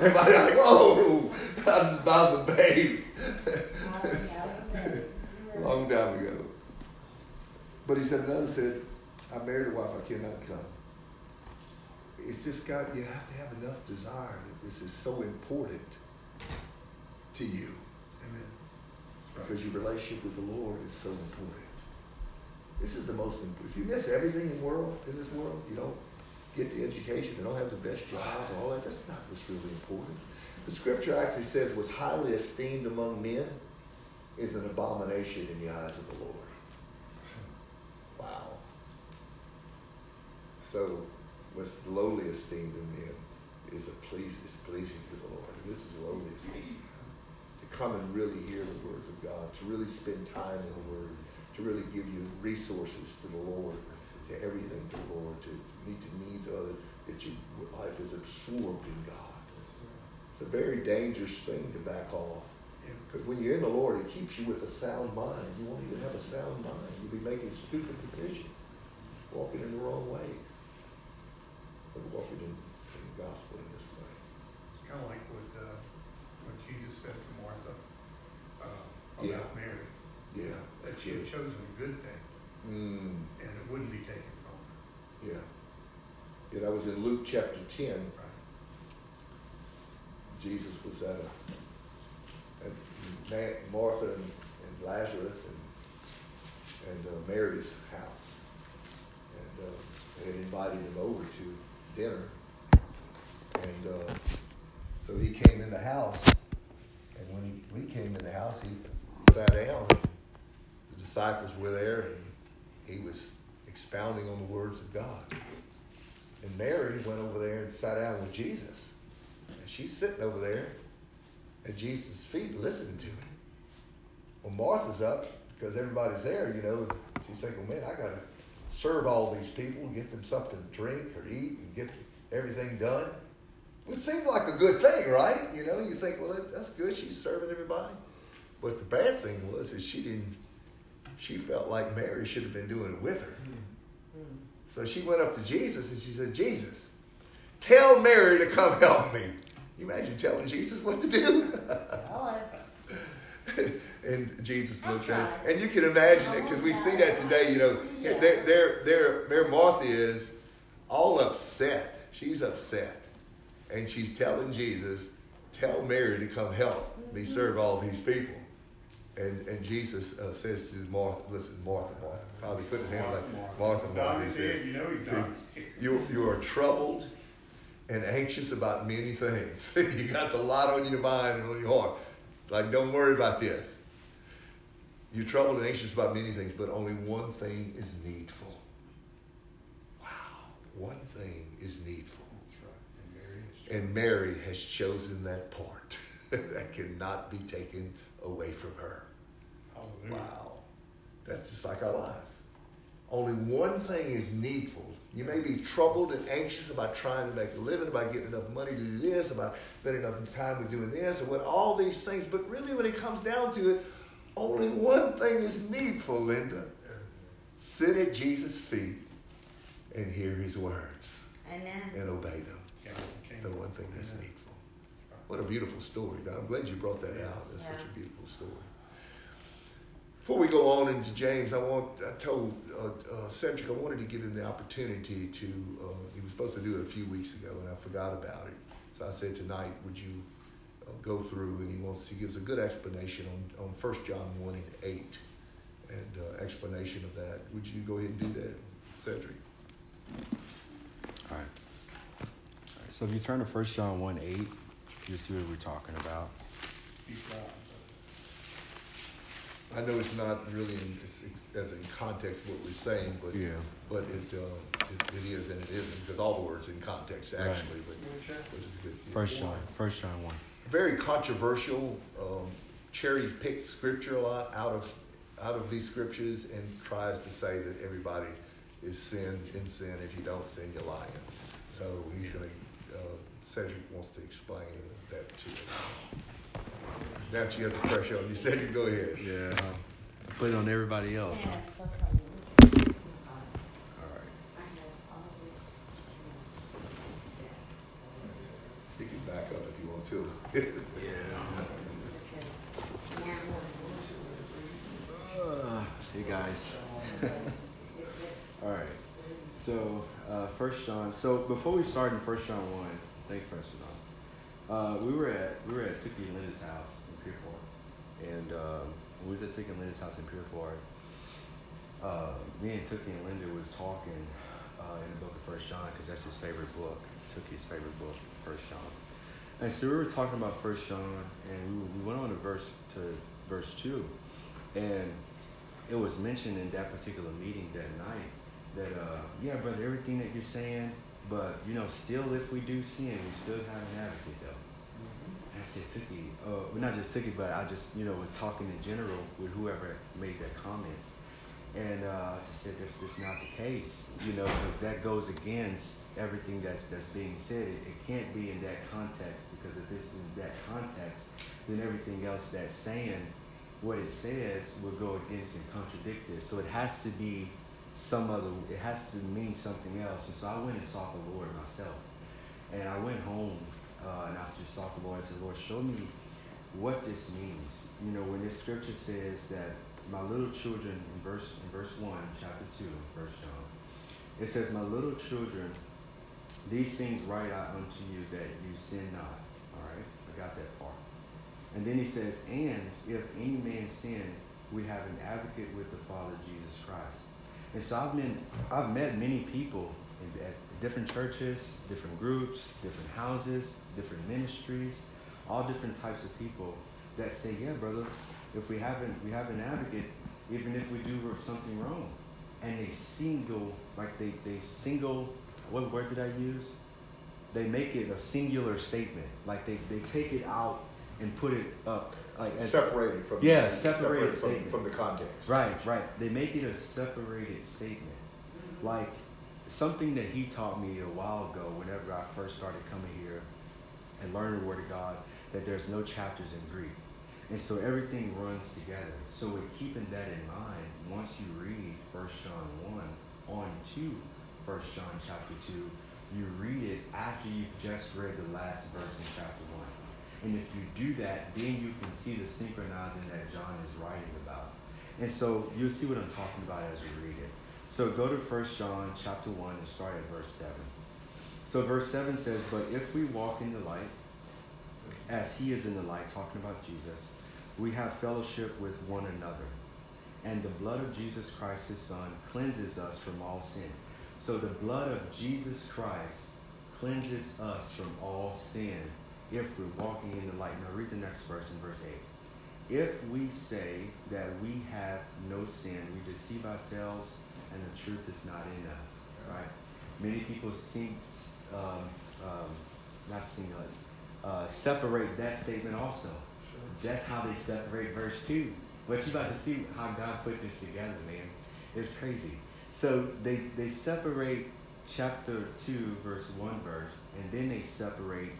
Everybody like, oh, about the babes. Long time ago. But he said, another said, I married a wife, I cannot come. It's just got, you have to have enough desire that this is so important to you Amen. because your relationship with the Lord is so important. This is the most important. If you miss everything in world in this world, if you don't get the education, you don't have the best job, and all that, that's not what's really important. The scripture actually says what's highly esteemed among men is an abomination in the eyes of the Lord. Wow. So what's lowly esteemed in men is a please is pleasing to the Lord. And this is lowly esteemed. To come and really hear the words of God, to really spend time in the Word, to really give you resources to the Lord, to everything to the Lord, to, to meet the needs of others, that your life is absorbed in God. It's a very dangerous thing to back off. Because when you're in the Lord, it keeps you with a sound mind. You won't even have a sound mind. You'll be making stupid decisions, walking in the wrong ways. But walking in, in the gospel in this way. It's kind of like what, uh, what Jesus said to Martha uh, Yeah. about Mary. Yeah, That she had chosen a good thing Mm, and it wouldn't be taken from her. yeah. Yeah, that was in Luke chapter 10. Right. Jesus was at a, at Martha and, and Lazarus and, and uh, Mary's house. And uh, they had invited him over to dinner. And uh, so he came in the house. And when he, we came in the house, he sat down. The disciples were there, and he was expounding on the words of God. And Mary went over there and sat down with Jesus. And she's sitting over there at Jesus' feet listening to him. Well, Martha's up because everybody's there, you know. She's thinking, Well, man, I got to serve all these people, get them something to drink or eat, and get everything done. It seemed like a good thing, right? You know, you think, well, that's good. She's serving everybody. But the bad thing was is she didn't. She felt like Mary should have been doing it with her. Hmm. So she went up to Jesus and she said, Jesus, tell Mary to come help me. You imagine telling Jesus what to do? Hello. and Jesus looks at her. And you can imagine it because we see that today, you know. Yeah. There, there, there, there Martha is all upset. She's upset. And she's telling Jesus, tell Mary to come help me serve all these people. And, and Jesus uh, says to Martha, listen, Martha, Martha, probably put his hand like Martha, Nod Martha. He his says, you know he's See, not. you, you are troubled and anxious about many things. you got a lot on your mind and on your heart. Like, don't worry about this. You're troubled and anxious about many things, but only one thing is needful. Wow. One thing is needful. That's right. And Mary And Mary has chosen that part that cannot be taken away from her. Hallelujah. Wow. That's just like our lives. Only one thing is needful. You may be troubled and anxious about trying to make a living, about getting enough money to do this, about spending enough time with doing this, and what all these things. But really, when it comes down to it, only one thing is needful, Linda. Sit at Jesus' feet and hear his words Amen. and obey them. Came- came- The one thing that's Amen. needful. What a beautiful story. Don. I'm glad you brought that out. That's such a beautiful story. Before we go on into James, I want I told uh, uh, Cedric I wanted to give him the opportunity to. Uh, he was supposed to do it a few weeks ago, and I forgot about it. So I said tonight, would you go through? And he wants he gives a good explanation on on First John one and eight, and uh, explanation of that. Would you go ahead and do that, Cedric? All right. All right. So if you turn to 1 John 1 8, you see what we're talking about. I know it's not really in, it's, it's, as in context what we're saying, but Yeah. but it, uh, it it is and it isn't because all the words in context Right. actually, but but it's good. yeah. First John, First John 1. Very controversial, um, cherry picked scripture a lot out of out of these scriptures and tries to say that everybody is sin in sin. If you don't sin, you're lying. So he's going to, uh, Cedric wants to explain that to you. Now that you have the pressure on you, Cedric, go ahead. Yeah. Put it on everybody else. Yes. All right. I have all this, You can back up if you want to. Yeah. Uh, hey guys. All right. So uh, First John. So before we start in First John one, thanks, First John. Uh, we were at we were at Tookie and Linda's house in Pierpont, and um, we was at Tookie and Linda's house in Pierpont. Uh, me and Tookie and Linda was talking uh, in the book of First John because that's his favorite book. Tookie's favorite book, First John. And so we were talking about First John, and we, we went on to verse to verse two, and it was mentioned in that particular meeting that night that uh, yeah, brother, everything that you're saying, but you know, still if we do sin, we still have an advocate though. And I said, Tookie, uh, well, not just Tookie, but I just you know was talking in general with whoever made that comment. And uh, I said, that's, that's not the case, you know, because that goes against everything that's, that's being said. It, it can't be in that context, because if it's in that context, then everything else that's saying what it says will go against and contradict this. So it has to be some other, it has to mean something else. And so I went and sought the Lord myself. And I went home uh, and I just sought the Lord. I said, Lord, show me what this means. You know, when this scripture says that my little children in verse in verse one, chapter two, verse John, it says, My little children, these things write I unto you that you sin not. All right, I got that part. And then he says, And if any man sin, we have an advocate with the Father Jesus Christ. And so I've been I've met many people in, at different churches, different groups, different houses, different ministries, all different types of people that say, Yeah, brother, if we haven't we have an advocate, even if we do something wrong. And they single like they, they single what word did I use? They make it a singular statement. Like they, they take it out and put it up like as, separated from Yeah, separated from, from the context. Right, right. They make it a separated statement. Like something that he taught me a while ago whenever I first started coming here and learning the Word of God, that there's no chapters in Greek. And so everything runs together. So with keeping that in mind, once you read 1 John 1 on to 1 John chapter 2, you read it after you've just read the last verse in chapter 1. And if you do that, then you can see the synchronizing that John is writing about. And so you'll see what I'm talking about as you read it. So go to 1 John chapter 1 and start at verse 7. So verse 7 says, But if we walk in the light, as he is in the light, talking about Jesus, we have fellowship with one another. And the blood of Jesus Christ, his son, cleanses us from all sin. So the blood of Jesus Christ cleanses us from all sin if we're walking in the light. Now read the next verse in verse 8. If we say that we have no sin, we deceive ourselves and the truth is not in us. Right? Many people sing, um, um, not sing, uh, separate that statement also. That's how they separate verse 2. But you about to see how God put this together, man. It's crazy. So they, they separate chapter 2, verse 1 verse, and then they separate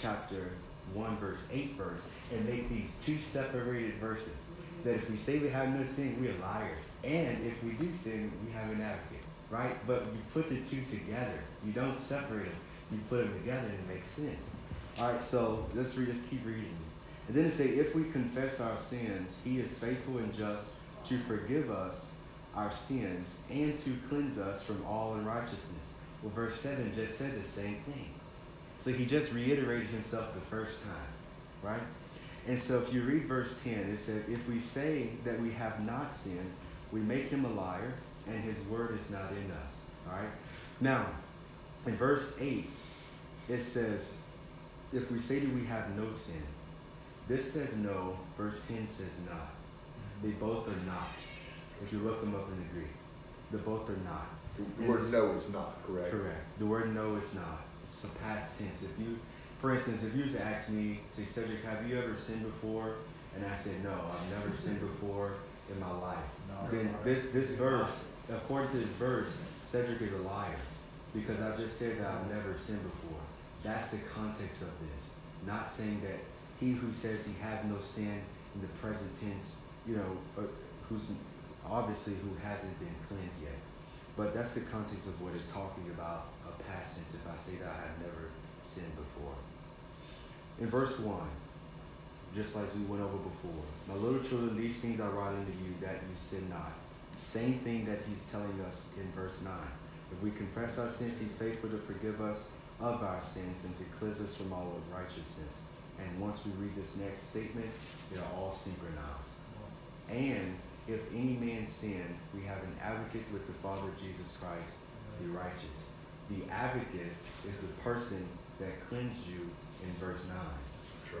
chapter 1, verse 8 verse, and make these two separated verses. That if we say we have no sin, we are liars. And if we do sin, we have an advocate. Right? But you put the two together. You don't separate them. You put them together and it makes sense. Alright, so let's read, let's keep reading. And then it say, if we confess our sins, he is faithful and just to forgive us our sins and to cleanse us from all unrighteousness. Well, verse 7 just said the same thing. So he just reiterated himself the first time, right? And so if you read verse 10, it says, If we say that we have not sinned, we make him a liar, and his word is not in us. All right? Now, in verse 8, it says, If we say that we have no sin, this says no, verse 10 says not. They both are not. If you look them up in the Greek, they both are not. The word no is not correct. Correct. The word no is not. It's a past tense. If you, for instance, if you was to ask me, say, Cedric, have you ever sinned before? And I said, no, I've never sinned before in my life. No, then this this verse, according to this verse, Cedric is a liar because I just said that I've never sinned before. That's the context of this. Not saying that he who says he has no sin in the present tense, you know, who's obviously who hasn't been cleansed yet. But that's the context of what it's talking about, a past tense, if I say that I have never sinned before. In verse 1, just like we went over before, my little children, these things I write unto you that you sin not. Same thing that he's telling us in verse 9. If we confess our sins, he's faithful to forgive us of our sins and to cleanse us from all unrighteousness. And once we read this next statement, they're all synchronized. And if any man sin, we have an advocate with the Father Jesus Christ, the righteous. The advocate is the person that cleansed you in verse 9. True.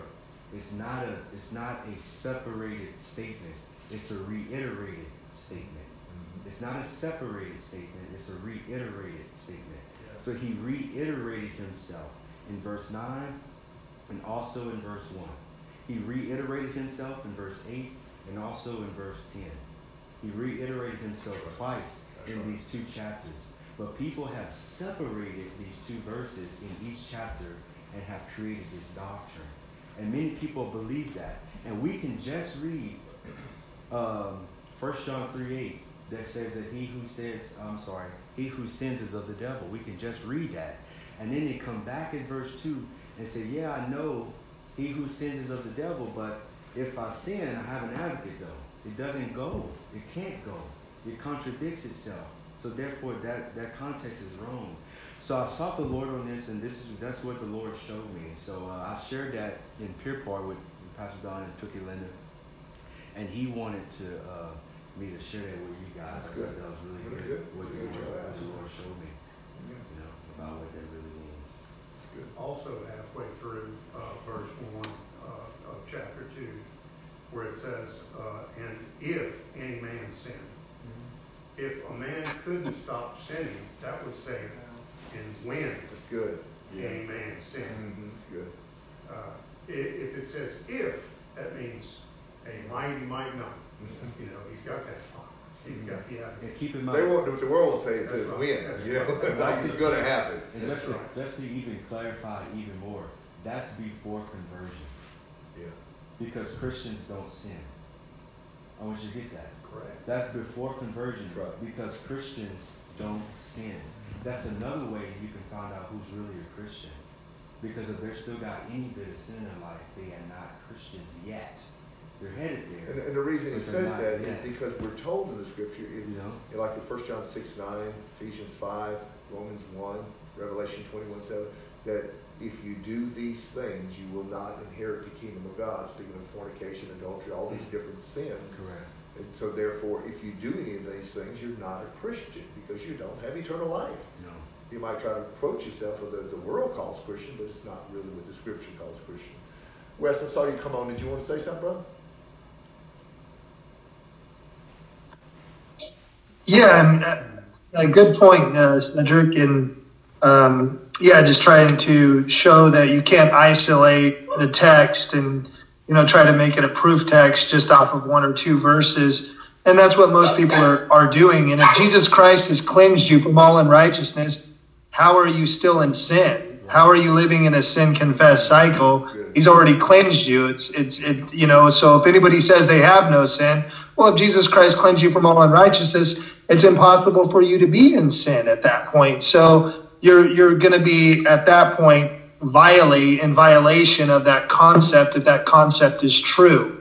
It's not a it's not a separated statement. It's a reiterated statement. Mm-hmm. It's not a separated statement, it's a reiterated statement. So he reiterated himself in verse 9 and also in verse 1. He reiterated himself in verse 8 and also in verse 10. He reiterated himself twice in these two chapters. But people have separated these two verses in each chapter and have created this doctrine. And many people believe that. And we can just read um, 1 John 3 8 that says that he who says, I'm sorry, he who sins is of the devil. We can just read that. And then they come back in verse 2 and say, Yeah, I know he who sins is of the devil, but if I sin, I have an advocate though. It doesn't go. It can't go. It contradicts itself. So therefore that, that context is wrong. So I sought the Lord on this and this is that's what the Lord showed me. So uh, I shared that in Pierpont with Pastor Don and Tookie Linda. And he wanted to uh, me to share that with you guys. That's I good. thought that was really, Really good. good. What the, Good Lord, job. what the Lord showed me, Yeah, you know, about what that really means. It's good. Also halfway through, uh, verse one, uh, of chapter two, where it says, uh, and if any man sin. If a man couldn't stop sinning, that would say, and when That's good. any man sin. Mhm, That's good. Uh, if it says if, that means a mighty might not. You know, he's got that far. He's got the attitude. And keep in mind, They mind, want what the world will say. It says That's right. when. That's You know, right. like it's going to happen. and That's just, to, right. just to even clarify even more, that's before conversion. Yeah. Because Christians don't sin. I want you to get that. Correct. That's before conversion That's right. because Christians don't sin. That's another way you can find out who's really a Christian. Because if they've still got any bit of sin in their life, they are not Christians yet. They're headed there. And, and the reason it says not that is yet. because we're told in the scripture, in, You know? in like in 1 John 6 9, Ephesians 5, Romans 1, Revelation 21 7, that if you do these things, you will not inherit the kingdom of God. Speaking of fornication, adultery, all these mm-hmm. different sins. Correct. And so, therefore, if you do any of these things, you're not a Christian because you don't have eternal life. No. You might try to approach yourself of as the world calls Christian, but it's not really what the scripture calls Christian. Wes, I saw you come on. Did you want to say something, brother? Yeah, uh, a good point, uh, Cedric, and um, yeah, just trying to show that you can't isolate the text and you know try to make it a proof text just off of one or two verses, and that's what most people are are doing. And if Jesus Christ has cleansed you from all unrighteousness, how are you still in sin? How are you living in a sin confessed cycle? He's already cleansed you. It's it's it, you know. So if anybody says they have no sin, well, if Jesus Christ cleansed you from all unrighteousness, it's impossible for you to be in sin at that point. So you're you're going to be at that point violate in violation of that concept that that concept is true.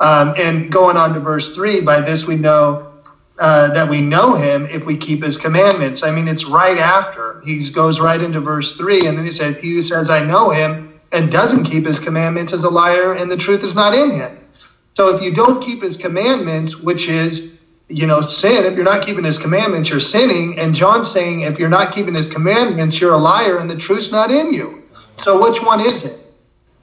Um, and going on to verse three, by this we know uh, that we know him if we keep his commandments. I mean, it's right after he goes right into verse three, and then he says, "He who says I know him and doesn't keep his commandments is a liar, and the truth is not in him." So if you don't keep his commandments, which is you know, sin. If you're not keeping his commandments, you're sinning. And John's saying, if you're not keeping his commandments, you're a liar and the truth's not in you. So which one is it?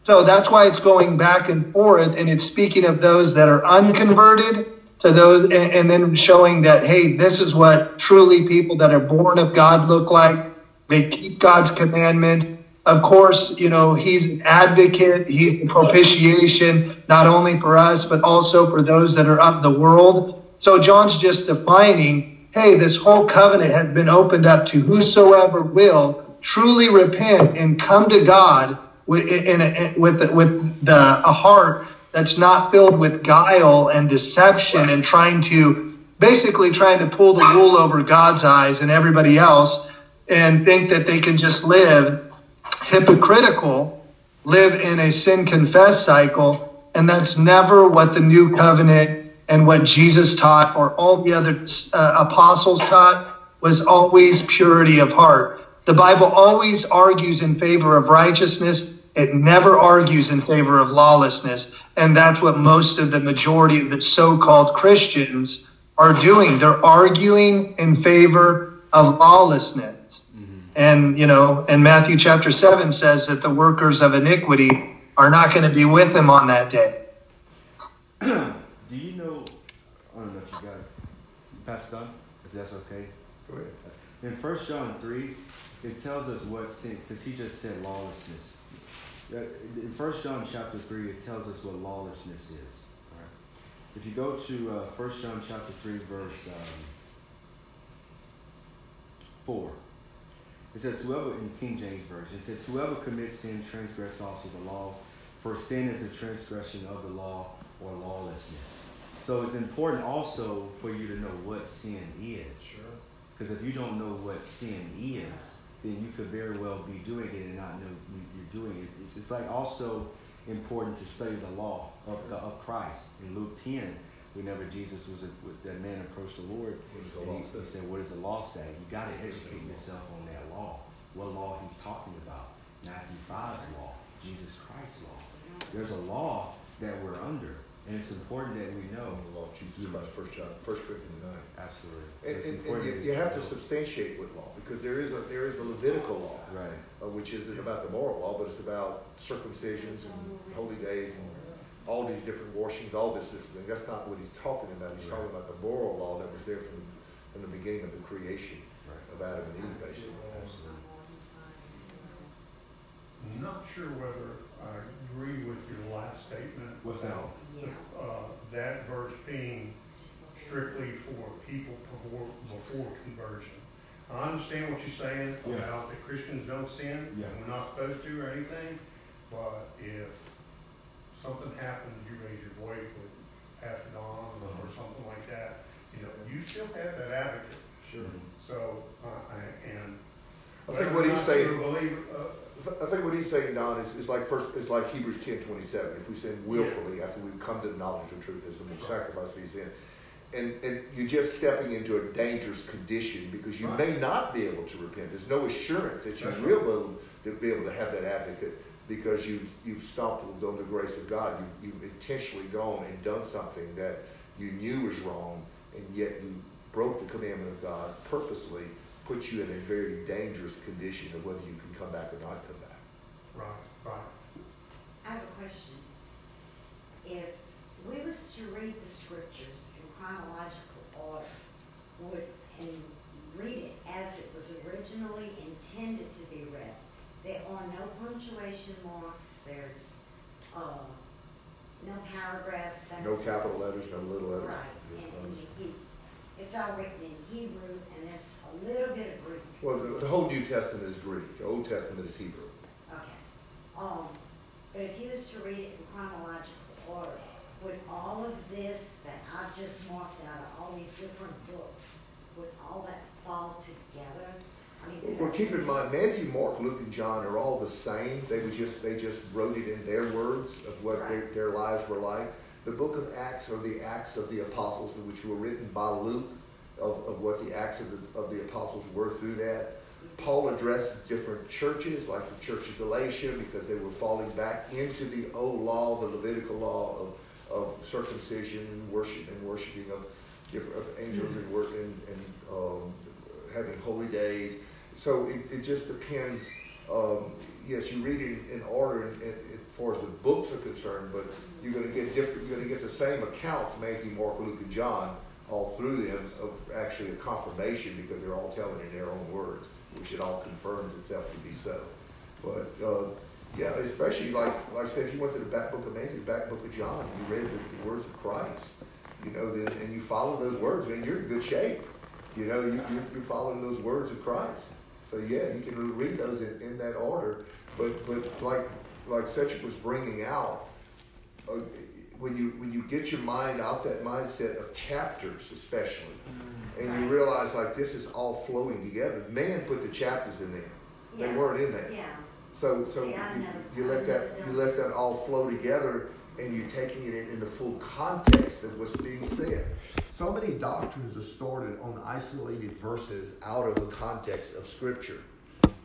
So that's why it's going back and forth and it's speaking of those that are unconverted to those and, and then showing that, hey, this is what truly people that are born of God look like. They keep God's commandments. Of course, you know, he's an advocate. He's the propitiation, not only for us, but also for those that are of the world. So John's just defining, hey, this whole covenant has been opened up to whosoever will truly repent and come to God with, in a, with, with the, a heart that's not filled with guile and deception and trying to basically trying to pull the wool over God's eyes and everybody else and think that they can just live hypocritical, live in a sin confess cycle. And that's never what the new covenant and what Jesus taught or all the other uh, apostles taught was always purity of heart. The Bible always argues in favor of righteousness. It never argues in favor of lawlessness. And that's what most of the majority of the so-called Christians are doing. They're arguing in favor of lawlessness. And, you know, and Matthew chapter 7 says that the workers of iniquity are not going to be with him on that day. Do you know? I don't know if you got it. Pass it on, if that's okay. Go ahead. In First John 3, it tells us what sin, because he just said lawlessness. In First John chapter 3, it tells us what lawlessness is. Right? If you go to uh, 1 John chapter 3, verse um, 4, it says, whoever, in King James Version, it says, whoever commits sin transgress also the law, for sin is a transgression of the law or lawlessness. So it's important also for you to know what sin is. Sure. Because if you don't know what sin is, then you could very well be doing it and not know you're doing it. It's, it's like also important to study the law of, of Christ. In Luke 10, whenever Jesus was, a, that man approached the Lord, and he, he, said, what does the law say? You got to educate yourself on that law. What law he's talking about. Matthew 5's law, Jesus Christ's law. There's a law that we're under. And it's important that we know. The law of Jesus Christ, First John, First Corinthians nine. Absolutely. So and, and, and you, you have to substantiate with law because there is a there is a Levitical law, right? Uh, which isn't about the moral law, but it's about circumcisions and holy days and all these different washings, all this thing. That's not what he's talking about. He's right. talking about the moral law that was there from from the beginning of the creation right. of Adam and Eve, basically. I'm not sure whether I agree with your last statement. What's that? uh, that verse being strictly for people before, before conversion. I understand what you're saying Yeah. about that Christians don't sin, Yeah. and we're not supposed to or anything, but if something happens, you raise your voice with Pastor Don or something like that, you know, you still have that advocate. Sure. So, uh, I, and. I think what he's saying. Believer, uh, I think what he's saying, Don, is, is like first, it's like Hebrews ten twenty seven. If we sin willfully after we've come to the knowledge of truth, there's no sacrifice for sin. And, and you're just stepping into a dangerous condition because you right. may not be able to repent. There's no assurance that you will right. be able to have that advocate because you've, you've stomped on the grace of God. You, you've intentionally gone and done something that you knew was wrong, and yet you broke the commandment of God purposely puts you in a very dangerous condition of whether you can come back or not come back. Right, right. I have a question. If we was to read the scriptures in chronological order, would and read it as it was originally intended to be read, there are no punctuation marks. There's uh, no paragraphs. Sentences. No capital letters, no little letters. Right, and, and it's all written in Hebrew, and there's a little bit of Greek. Well, the, the whole New Testament is Greek. The Old Testament is Hebrew. Okay. Um, but if you was to read it in chronological order, would all of this that I've just marked out of all these different books, would all that fall together? Well, keep in mind, Matthew, Mark, Luke, and John are all the same. They was just they just wrote it in their words of what right. their, their lives were like. the book of Acts are the Acts of the Apostles, which were written by Luke, of, of what the Acts of the, of the Apostles were through that. Paul addressed different churches, like the Church of Galatia, because they were falling back into the old law, the Levitical law of, of circumcision and worship and worshiping of different of angels and work and, and um, having holy days. So it, it just depends. Um, yes, you read it in order in, in, as far as the books are concerned, but you're going to get different. You're going to get the same accounts, Matthew, Mark, Luke, and John, all through them of actually a confirmation because they're all telling in their own words, which it all confirms itself to be so. But uh, yeah, especially like like say if you went to the back book of Matthew, back book of John, you read the, the words of Christ, you know, then and you follow those words, then you're in good shape. You know, you, you're, you're following those words of Christ. So yeah, you can read those in, in that order. But but like like Cedric was bringing out, uh, when you when you get your mind out that mindset of chapters, especially, and you realize like this is all flowing together. Man put the chapters in there; they weren't in there. Yeah. So so See, you, you let that you let that all flow together, and you're taking it in, in the full context of what's being said. So many doctrines are started on isolated verses out of the context of Scripture.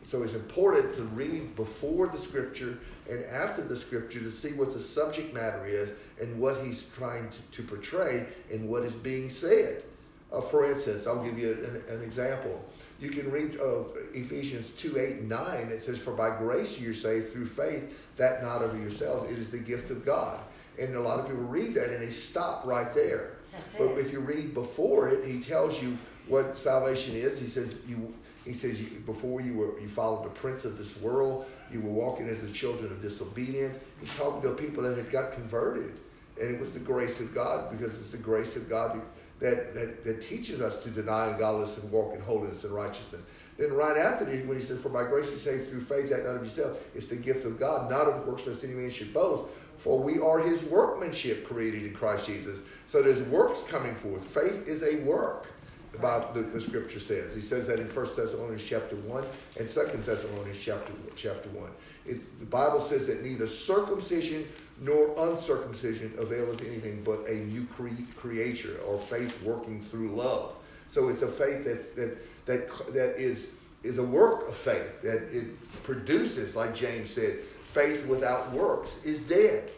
So it's important to read before the Scripture and after the Scripture to see what the subject matter is and what he's trying to, to portray and what is being said. Uh, for instance, I'll give you an, an example. You can read uh, Ephesians 2 8 and 9. It says, For by grace you're saved through faith, that not of yourselves. It is the gift of God. And a lot of people read that and they stop right there. That's But it. if you read before it, he tells you what salvation is. He says you. He says you, before you were you followed the prince of this world. You were walking as the children of disobedience. He's talking to people that had got converted, and it was the grace of God because it's the grace of God that that, that teaches us to deny ungodliness and walk in holiness and righteousness. Then right after this, when he says, "For by grace you saved through faith, that not of yourself, it's the gift of God, not of works, lest any man should boast." For we are his workmanship created in Christ Jesus. So there's works coming forth. Faith is a work, the, Bible, the, the scripture says. He says that in 1 Thessalonians chapter 1 and 2 Thessalonians chapter, chapter 1. It, the Bible says that neither circumcision nor uncircumcision availeth anything but a new cre- creature or faith working through love. So it's a faith that, that, that, that is, is a work of faith, that it produces, like James said, faith without works is dead.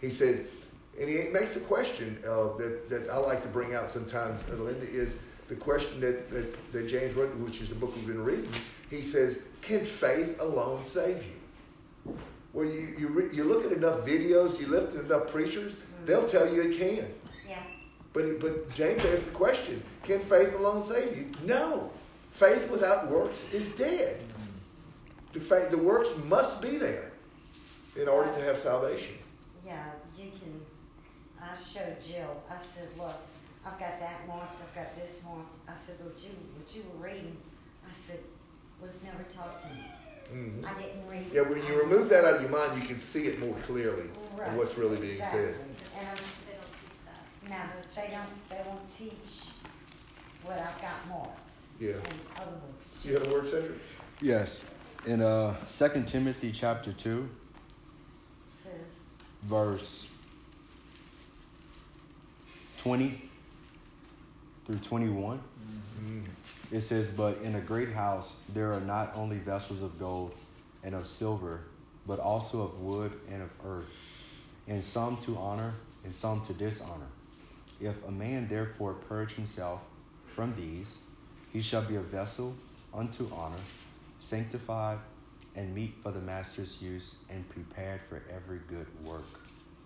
He said, and he makes a question uh, that, that I like to bring out sometimes, uh, Linda, is the question that, that, that James wrote, which is the book we've been reading. He says, Can faith alone save you? Well, you, you, re- you look at enough videos, you listen to enough preachers, they'll tell you it can. Yeah. But, but James asked the question Can faith alone save you? No. Faith without works is dead. The, faith, the works must be there in order to have salvation. Yeah, you can. I showed Jill. I said, "Look, I've got that mark. I've got this mark. I said, "What you what you were reading?" I said, "Was never taught to me. Mhm. I didn't read." Yeah, when you remove that out of your mind, you can see it more clearly Right, what's really being exactly. said. And I s- They don't teach that. no, they don't. They won't teach what I've got marked. Yeah. Other books. You have a word, Cedric? Yes. In uh Second Timothy chapter two, Says, verse twenty through twenty-one. Mm-hmm. It says, But in a great house there are not only vessels of gold and of silver, but also of wood and of earth, and some to honor and some to dishonor. If a man therefore purge himself from these, he shall be a vessel unto honor, sanctified and meet for the master's use, and prepared for every good work.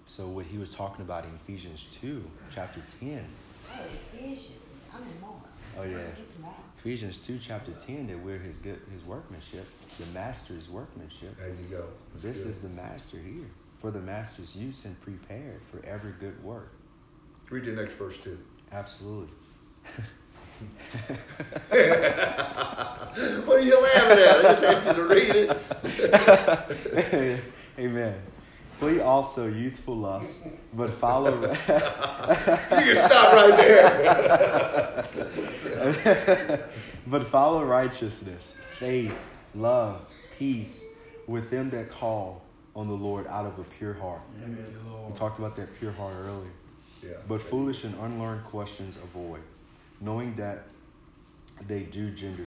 So what he was talking about in Ephesians two, chapter ten. "Oh, Ephesians. I'm in Mark. Oh, yeah. Get to Mark. Ephesians 2, chapter 10, that we're his good, his workmanship, the master's workmanship. There you go. That's this good. is the master here for the master's use and prepared for every good work. Read the next verse too. Absolutely. What are you laughing at? I just asked you to read it. Amen. Flee also youthful lusts, but follow. You can stop right there. but follow righteousness, faith, love, peace with them that call on the Lord out of a pure heart. We talked about that pure heart earlier. Yeah. But foolish and unlearned questions avoid, knowing that they do gender